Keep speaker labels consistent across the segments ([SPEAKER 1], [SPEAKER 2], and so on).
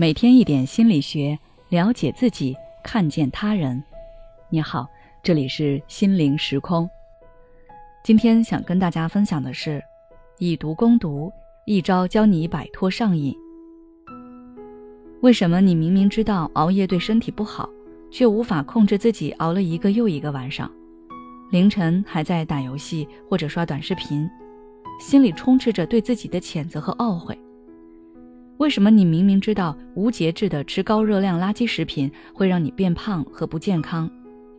[SPEAKER 1] 每天一点心理学，了解自己，看见他人。你好，这里是心灵时空。今天想跟大家分享的是，以毒攻毒，一招教你摆脱上瘾。为什么你明明知道熬夜对身体不好，却无法控制自己熬了一个又一个晚上，凌晨还在打游戏或者刷短视频，心里充斥着对自己的谴责和懊悔？为什么你明明知道无节制的吃高热量垃圾食品会让你变胖和不健康，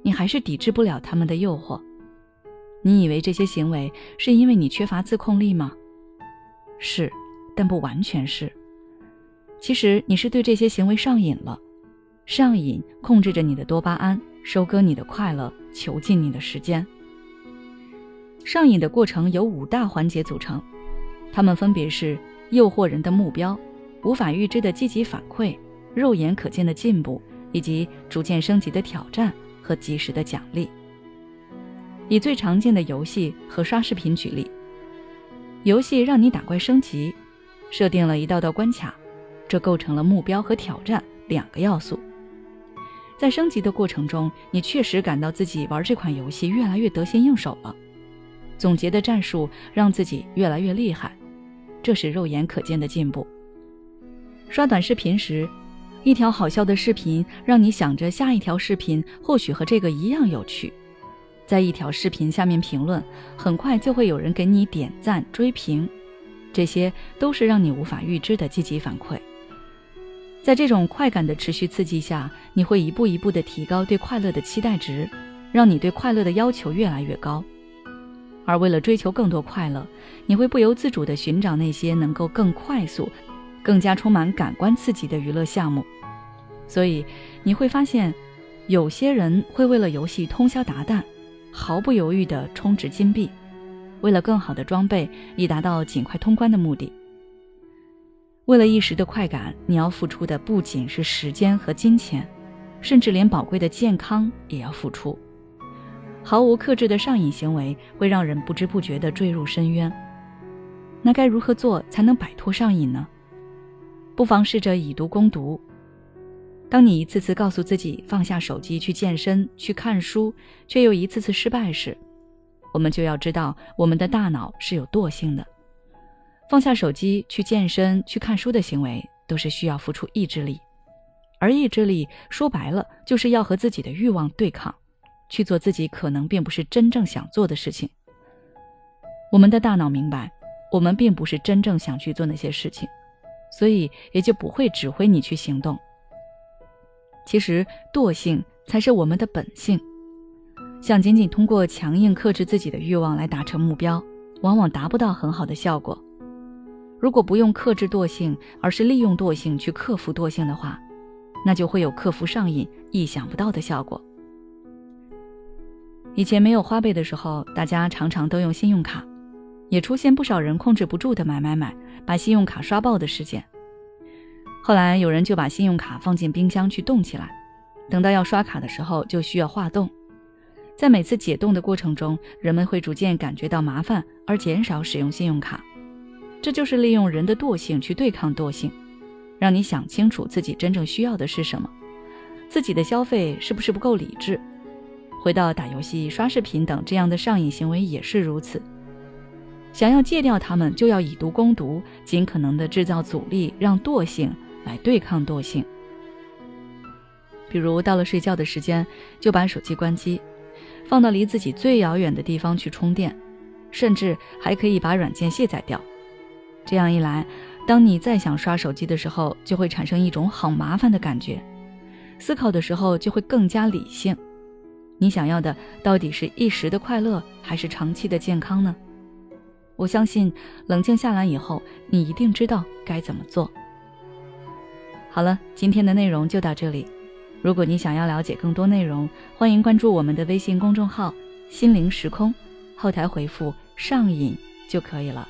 [SPEAKER 1] 你还是抵制不了他们的诱惑？你以为这些行为是因为你缺乏自控力吗？是，但不完全是。其实你是对这些行为上瘾了，上瘾控制着你的多巴胺，收割你的快乐，囚禁你的时间。上瘾的过程由五大环节组成，它们分别是诱惑人的目标。无法预知的积极反馈、肉眼可见的进步，以及逐渐升级的挑战和及时的奖励。以最常见的游戏和刷视频举例，游戏让你打怪升级，设定了一道道关卡，这构成了目标和挑战两个要素。在升级的过程中，你确实感到自己玩这款游戏越来越得心应手了，总结的战术让自己越来越厉害，这是肉眼可见的进步。刷短视频时，一条好笑的视频让你想着下一条视频或许和这个一样有趣，在一条视频下面评论，很快就会有人给你点赞追评，这些都是让你无法预知的积极反馈。在这种快感的持续刺激下，你会一步一步地提高对快乐的期待值，让你对快乐的要求越来越高。而为了追求更多快乐，你会不由自主地寻找那些能够更快速。更加充满感官刺激的娱乐项目，所以你会发现，有些人会为了游戏通宵达旦，毫不犹豫地充值金币，为了更好的装备，以达到尽快通关的目的。为了一时的快感，你要付出的不仅是时间和金钱，甚至连宝贵的健康也要付出。毫无克制的上瘾行为会让人不知不觉地坠入深渊。那该如何做才能摆脱上瘾呢？不妨试着以毒攻毒。当你一次次告诉自己放下手机去健身、去看书，却又一次次失败时，我们就要知道我们的大脑是有惰性的。放下手机去健身、去看书的行为，都是需要付出意志力，而意志力说白了就是要和自己的欲望对抗，去做自己可能并不是真正想做的事情。我们的大脑明白，我们并不是真正想去做那些事情。所以也就不会指挥你去行动。其实惰性才是我们的本性，想仅仅通过强硬克制自己的欲望来达成目标，往往达不到很好的效果。如果不用克制惰性，而是利用惰性去克服惰性的话，那就会有克服上瘾意想不到的效果。以前没有花呗的时候，大家常常都用信用卡。也出现不少人控制不住的买买买，把信用卡刷爆的事件。后来有人就把信用卡放进冰箱去冻起来，等到要刷卡的时候就需要化冻。在每次解冻的过程中，人们会逐渐感觉到麻烦而减少使用信用卡。这就是利用人的惰性去对抗惰性，让你想清楚自己真正需要的是什么，自己的消费是不是不够理智。回到打游戏、刷视频等这样的上瘾行为也是如此。想要戒掉它们，就要以毒攻毒，尽可能的制造阻力，让惰性来对抗惰性。比如到了睡觉的时间，就把手机关机，放到离自己最遥远的地方去充电，甚至还可以把软件卸载掉。这样一来，当你再想刷手机的时候，就会产生一种好麻烦的感觉，思考的时候就会更加理性。你想要的到底是一时的快乐，还是长期的健康呢？我相信，冷静下来以后，你一定知道该怎么做。好了，今天的内容就到这里。如果你想要了解更多内容，欢迎关注我们的微信公众号“心灵时空”，后台回复“上瘾”就可以了。